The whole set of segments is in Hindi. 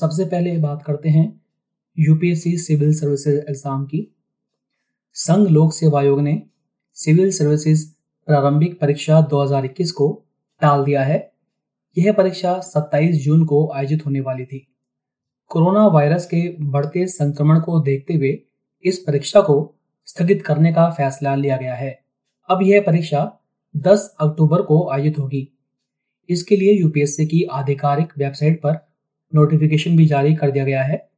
सबसे पहले बात करते हैं यूपीएससी सिविल सर्विसेज़ एग्ज़ाम की। संघ लोक सेवा आयोग ने सिविल सर्विसेज़ प्रारंभिक परीक्षा 2021 को टाल दिया है। यह परीक्षा 27 जून को आयोजित होने वाली थी। कोरोना वायरस के बढ़ते संक्रमण को देखते हुए इस परीक्षा को स्थगित करने का फैसला लिया गया है। अब यह परीक्षा 10 अक्टूबर को आयोजित होगी। इसके लिए यूपीएससी की आधिकारिक वेबसाइट पर नोटिफिकेशन भी जारी कर दिया गया है।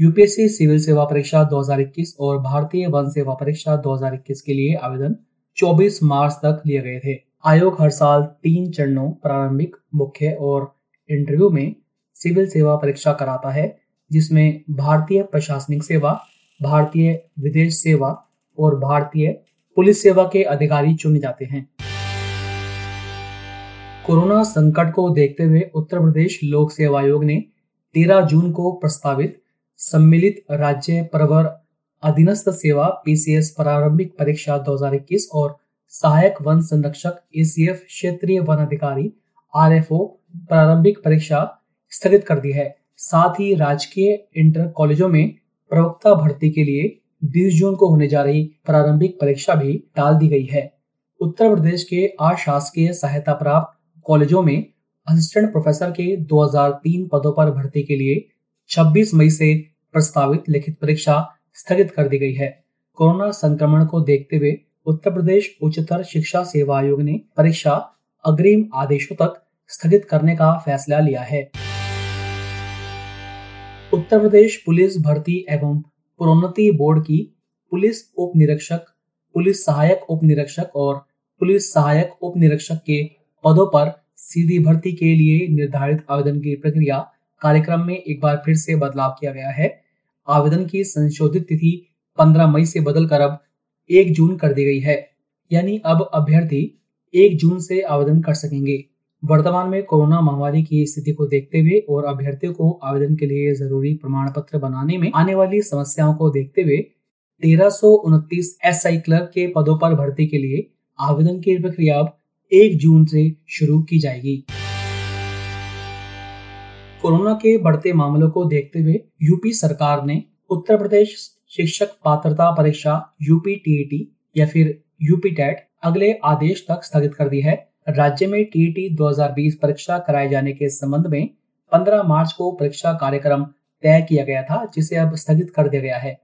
यूपीएससी सिविल सेवा परीक्षा 2021 और भारतीय वन सेवा परीक्षा 2021 के लिए आवेदन 24 मार्च तक लिए गए थे। आयोग हर साल तीन चरणों, प्रारंभिक, मुख्य और इंटरव्यू में सिविल सेवा परीक्षा कराता है, जिसमें भारतीय प्रशासनिक सेवा, भारतीय विदेश सेवा और भारतीय पुलिस सेवा के अधिकारी चुने जाते हैं। कोरोना संकट को देखते हुए उत्तर प्रदेश लोक सेवा आयोग ने 13 जून को प्रस्तावित सम्मिलित राज्य प्रवर अधीनस्थ सेवा पीसीएस प्रारंभिक परीक्षा 2021 और सहायक वन संरक्षक एसीएफ क्षेत्रीय वन अधिकारी आरएफओ प्रारंभिक परीक्षा स्थगित कर दी है। साथ ही राजकीय इंटर कॉलेजों में प्रवक्ता भर्ती के लिए 20 जून को होने जा रही प्रारंभिक परीक्षा भी टाल दी गई है। उत्तर प्रदेश के अशासकीय सहायता प्राप्त कॉलेजों में असिस्टेंट प्रोफेसर के 2003 पदों पर भर्ती के लिए 26 मई से प्रस्तावित लिखित परीक्षा स्थगित कर दी गई है। कोरोना संक्रमण को देखते हुए उत्तर प्रदेश उच्चतर शिक्षा सेवा आयोग ने परीक्षा अग्रिम आदेशों तक स्थगित करने का फैसला लिया है। उत्तर प्रदेश पुलिस भर्ती एवं प्रोन्नति बोर्ड की पुलिस उप निरीक्षक पुलिस सहायक उप निरीक्षक और पुलिस सहायक उप निरीक्षक के पदों पर सीधी भर्ती के लिए निर्धारित आवेदन की प्रक्रिया कार्यक्रम में एक बार फिर से बदलाव किया गया है। आवेदन की संशोधित तिथि 15 मई से बदलकर अब 1 जून कर दी गई है। यानी अब अभ्यर्थी 1 जून से आवेदन कर सकेंगे। वर्तमान में कोरोना महामारी की स्थिति को देखते हुए और अभ्यर्थियों को आवेदन के लिए ज़रूरी प्रमाण पत्र बनाने में आने वाली समस्याओं को देखते हुए तेरह सौ उनतीस एस आई क्लर्क के पदों पर भर्ती के लिए आवेदन की प्रक्रिया अब एक जून से शुरू की जाएगी। कोरोना के बढ़ते मामलों को देखते हुए यूपी सरकार ने उत्तर प्रदेश शिक्षक पात्रता परीक्षा, यूपी टीईटी या फिर यूपी टेट अगले आदेश तक स्थगित कर दी है। राज्य में टीईटी 2020 परीक्षा कराए जाने के संबंध में 15 मार्च को परीक्षा कार्यक्रम तय किया गया था, जिसे अब स्थगित कर दिया गया है।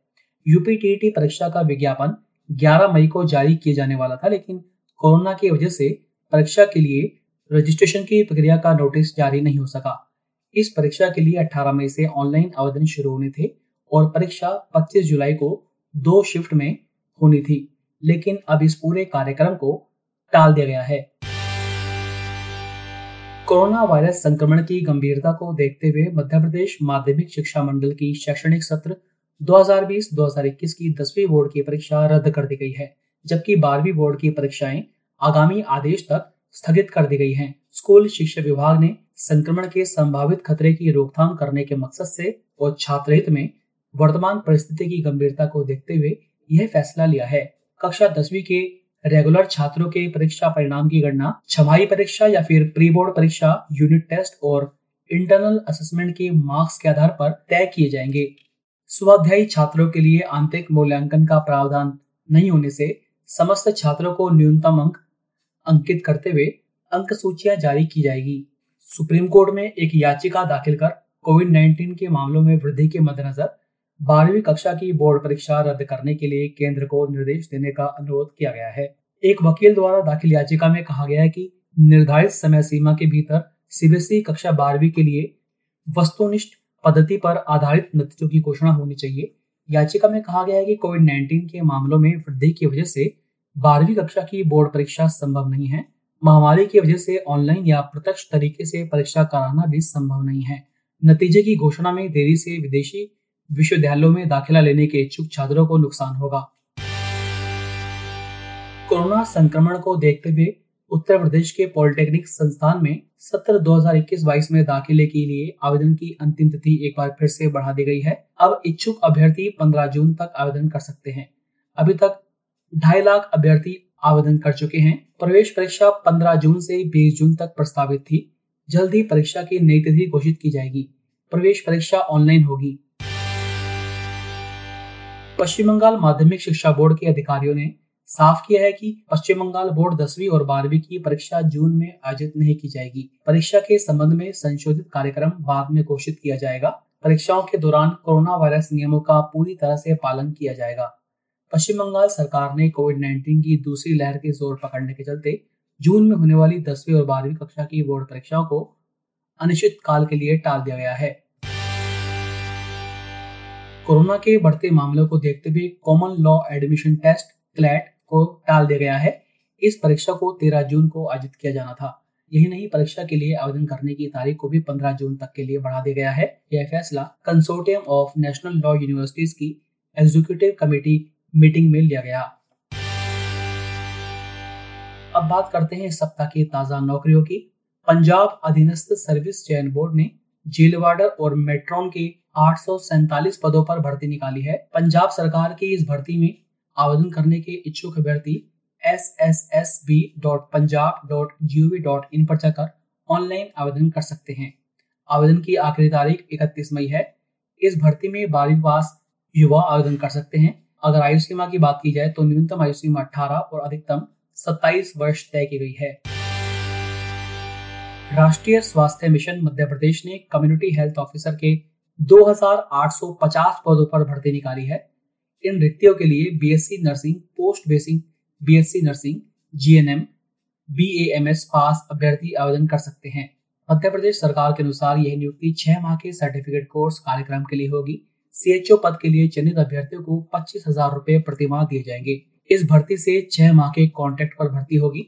यूपी टीईटी परीक्षा का विज्ञापन 11 मई को जारी किया जाने वाला था, लेकिन कोरोना की वजह से परीक्षा के लिए रजिस्ट्रेशन की प्रक्रिया का नोटिस जारी नहीं हो सका। इस परीक्षा के लिए 18 मई से ऑनलाइन आवेदन शुरू होने थे और परीक्षा 25 जुलाई को दो शिफ्ट में होनी थी, लेकिन अब इस पूरे कार्यक्रम को टाल दिया गया है। कोरोना वायरस संक्रमण की गंभीरता को देखते हुए मध्य प्रदेश माध्यमिक शिक्षा मंडल की शैक्षणिक सत्र 2020-2021 की दसवीं बोर्ड की परीक्षा रद्द कर दी गई है, जबकि बारहवीं बोर्ड की परीक्षाएँ आगामी आदेश तक स्थगित कर दी गई हैं। स्कूल, शिक्षा विभाग ने संक्रमण के संभावित खतरे की रोकथाम करने के मकसद से और छात्र हित में वर्तमान परिस्थिति की गंभीरता को देखते हुए यह फैसला लिया है कक्षा दसवीं के रेगुलर छात्रों के परीक्षा परिणाम की गणना, छमाही परीक्षा या फिर प्री बोर्ड परीक्षा यूनिट टेस्ट और इंटरनल असेसमेंट के मार्क्स के आधार पर तय किए जाएँगे स्वाध्यायी छात्रों के लिए आंतरिक मूल्यांकन का प्रावधान नहीं होने से समस्त छात्रों को न्यूनतम अंक अंकित करते हुए अंक सूचियाँ जारी की जाएगी। सुप्रीम कोर्ट में एक याचिका दाखिल कर कोविड 19 के मामलों में वृद्धि के मद्देनजर बारहवीं कक्षा की बोर्ड परीक्षा रद्द करने के लिए केंद्र को निर्देश देने का अनुरोध किया गया है। एक वकील द्वारा दाखिल याचिका में कहा गया है कि निर्धारित समय सीमा के भीतर सीबीएसई कक्षा बारहवीं के लिए वस्तुनिष्ठ पद्धति पर आधारित नतीजों की घोषणा होनी चाहिए। याचिका में कहा गया है कि कोविड 19 के मामलों में वृद्धि की वजह से बारहवीं कक्षा की बोर्ड परीक्षा संभव नहीं है। महामारी की वजह से ऑनलाइन या प्रत्यक्ष तरीके से परीक्षा कराना भी संभव नहीं है। नतीजे की घोषणा में देरी से विदेशी विश्वविद्यालयों में दाखिला लेने के इच्छुक छात्रों को नुकसान होगा। कोरोना संक्रमण को देखते हुए उत्तर प्रदेश के पॉलिटेक्निक संस्थान में सत्र 2021-22 में दाखिले के लिए आवेदन की अंतिम तिथि एक बार फिर से बढ़ा दी गई है। अब इच्छुक अभ्यर्थी 15 जून तक आवेदन कर सकते हैं। अभी तक ढाई लाख अभ्यर्थी आवेदन कर चुके हैं। प्रवेश परीक्षा 15 जून से 20 जून तक प्रस्तावित थी। जल्द ही परीक्षा की नई तिथि घोषित की जाएगी। प्रवेश परीक्षा ऑनलाइन होगी। पश्चिम बंगाल माध्यमिक शिक्षा बोर्ड के अधिकारियों ने साफ़ किया है कि पश्चिम बंगाल बोर्ड दसवीं और बारहवीं की परीक्षा जून में आयोजित नहीं की जाएगी। परीक्षा के संबंध में संशोधित कार्यक्रम बाद में घोषित किया जाएगा। परीक्षाओं के दौरान कोरोना वायरस नियमों का पूरी तरह से पालन किया जाएगा। पश्चिम बंगाल सरकार ने कोविड 19 की दूसरी लहर के ज़ोर पकड़ने के चलते जून में होने वाली दसवीं और बारहवीं कक्षा की बोर्ड परीक्षाओं को अनिश्चित काल के लिए टाल दिया गया है। कोरोना के बढ़ते मामलों को देखते हुए common law admission test CLAT को टाल दिया गया है। इस परीक्षा को 13 जून को आयोजित किया जाना था। यही नहीं, परीक्षा के लिए आवेदन करने की तारीख को भी 15 जून तक के लिए बढ़ा दिया गया है। यह फैसला consortium of national law universities की एग्जीक्यूटिव कमेटी मीटिंग में लिया गया। अब बात करते हैं सप्ताह की ताज़ा नौकरियों की। पंजाब अधीनस्थ सर्विस चयन बोर्ड ने जेल वार्डर और मेट्रॉन के आठ पदों पर भर्ती निकाली है। पंजाब सरकार की इस भर्ती में आवेदन करने के इच्छुक अभ्यर्थी S S S B dot Punjab dot G O V dot in पर जाकर ऑनलाइन आवेदन कर सकते हैं। आवेदन की आखिरी तारीख इकतीस मई है। इस भर्ती में बारहवीं पास युवा आवेदन कर सकते हैं। अगर आयु सीमा की बात की जाए तो न्यूनतम आयु सीमा अठारह और अधिकतम सत्ताईस वर्ष तय की गई है। राष्ट्रीय स्वास्थ्य मिशन मध्य प्रदेश ने कम्युनिटी हेल्थ ऑफिसर के 2850 पदों पर भर्ती निकाली है। इन रिक्तियों के लिए BSc nursing post basic BSc nursing GNM BAMS pass अभ्यर्थी आवेदन कर सकते हैं। मध्य प्रदेश सरकार के अनुसार यह नियुक्ति छह माह के सर्टिफिकेट कोर्स कार्यक्रम के लिए होगी। सीएचओ पद के लिए चयनित अभ्यर्थियों को पच्चीस हज़ार रूपए प्रतिमाह दिए जाएँगे। इस भर्ती से छह माह के कॉन्ट्रैक्ट पर भर्ती होगी।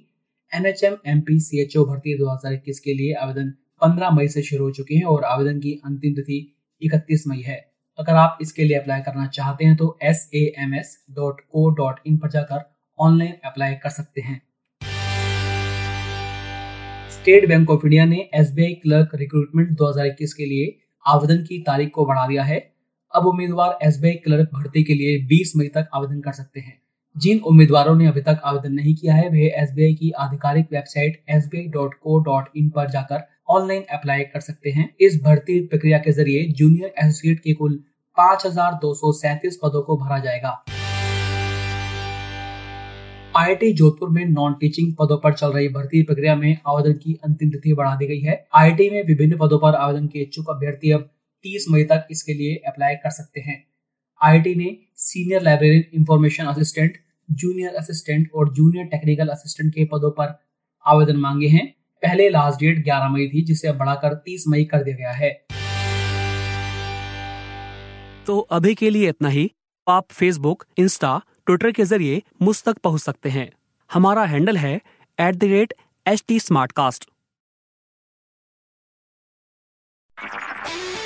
एनएचएम एमपी सीएचओ भर्ती 2021 के लिए आवेदन 15 मई से शुरू हो चुके हैं और आवेदन की अंतिम तिथि 31 मई है। अगर आप इसके लिए अप्लाई करना चाहते हैं तो S A M S dot co dot in पर जाकर ऑनलाइन अप्लाई कर सकते हैं। स्टेट बैंक ऑफ़ इंडिया ने S B I clerk recruitment 2021 के लिए आवेदन की तारीख को बढ़ा दिया है। अब उम्मीदवार एसबीआई क्लर्क भर्ती के लिए 20 मई तक आवेदन कर सकते हैं। जिन उम्मीदवारों ने अभी तक आवेदन नहीं किया है, वे एस की आधिकारिक वेबसाइट एस पर जाकर ऑनलाइन अप्लाई कर सकते हैं। इस भर्ती प्रक्रिया के ज़रिए जूनियर एसोसिएट के कुल पाँच पदों को भरा जाएगा। आईआईटी जोधपुर में नॉन टीचिंग पदों पर चल रही भर्ती प्रक्रिया में आवेदन की अंतिम तिथि बढ़ा दी गई है। आईआईटी में विभिन्न पदों पर आवेदन के इच्छुक अभ्यर्थी अब 30 मई तक इसके लिए अप्लाई कर सकते हैं। आईआईटी ने senior librarian information assistant junior assistant और जूनियर टेक्निकल असिस्टेंट के पदों पर आवेदन मांगे हैं। पहले लास्ट डेट 11 मई थी, जिसे अब बढ़ाकर 30 मई कर दिया गया है। तो अभी के लिए इतना ही। आप फेसबुक इंस्टा ट्विटर के ज़रिए मुझ तक पहुँच सकते हैं। हमारा हैंडल है at the rate H T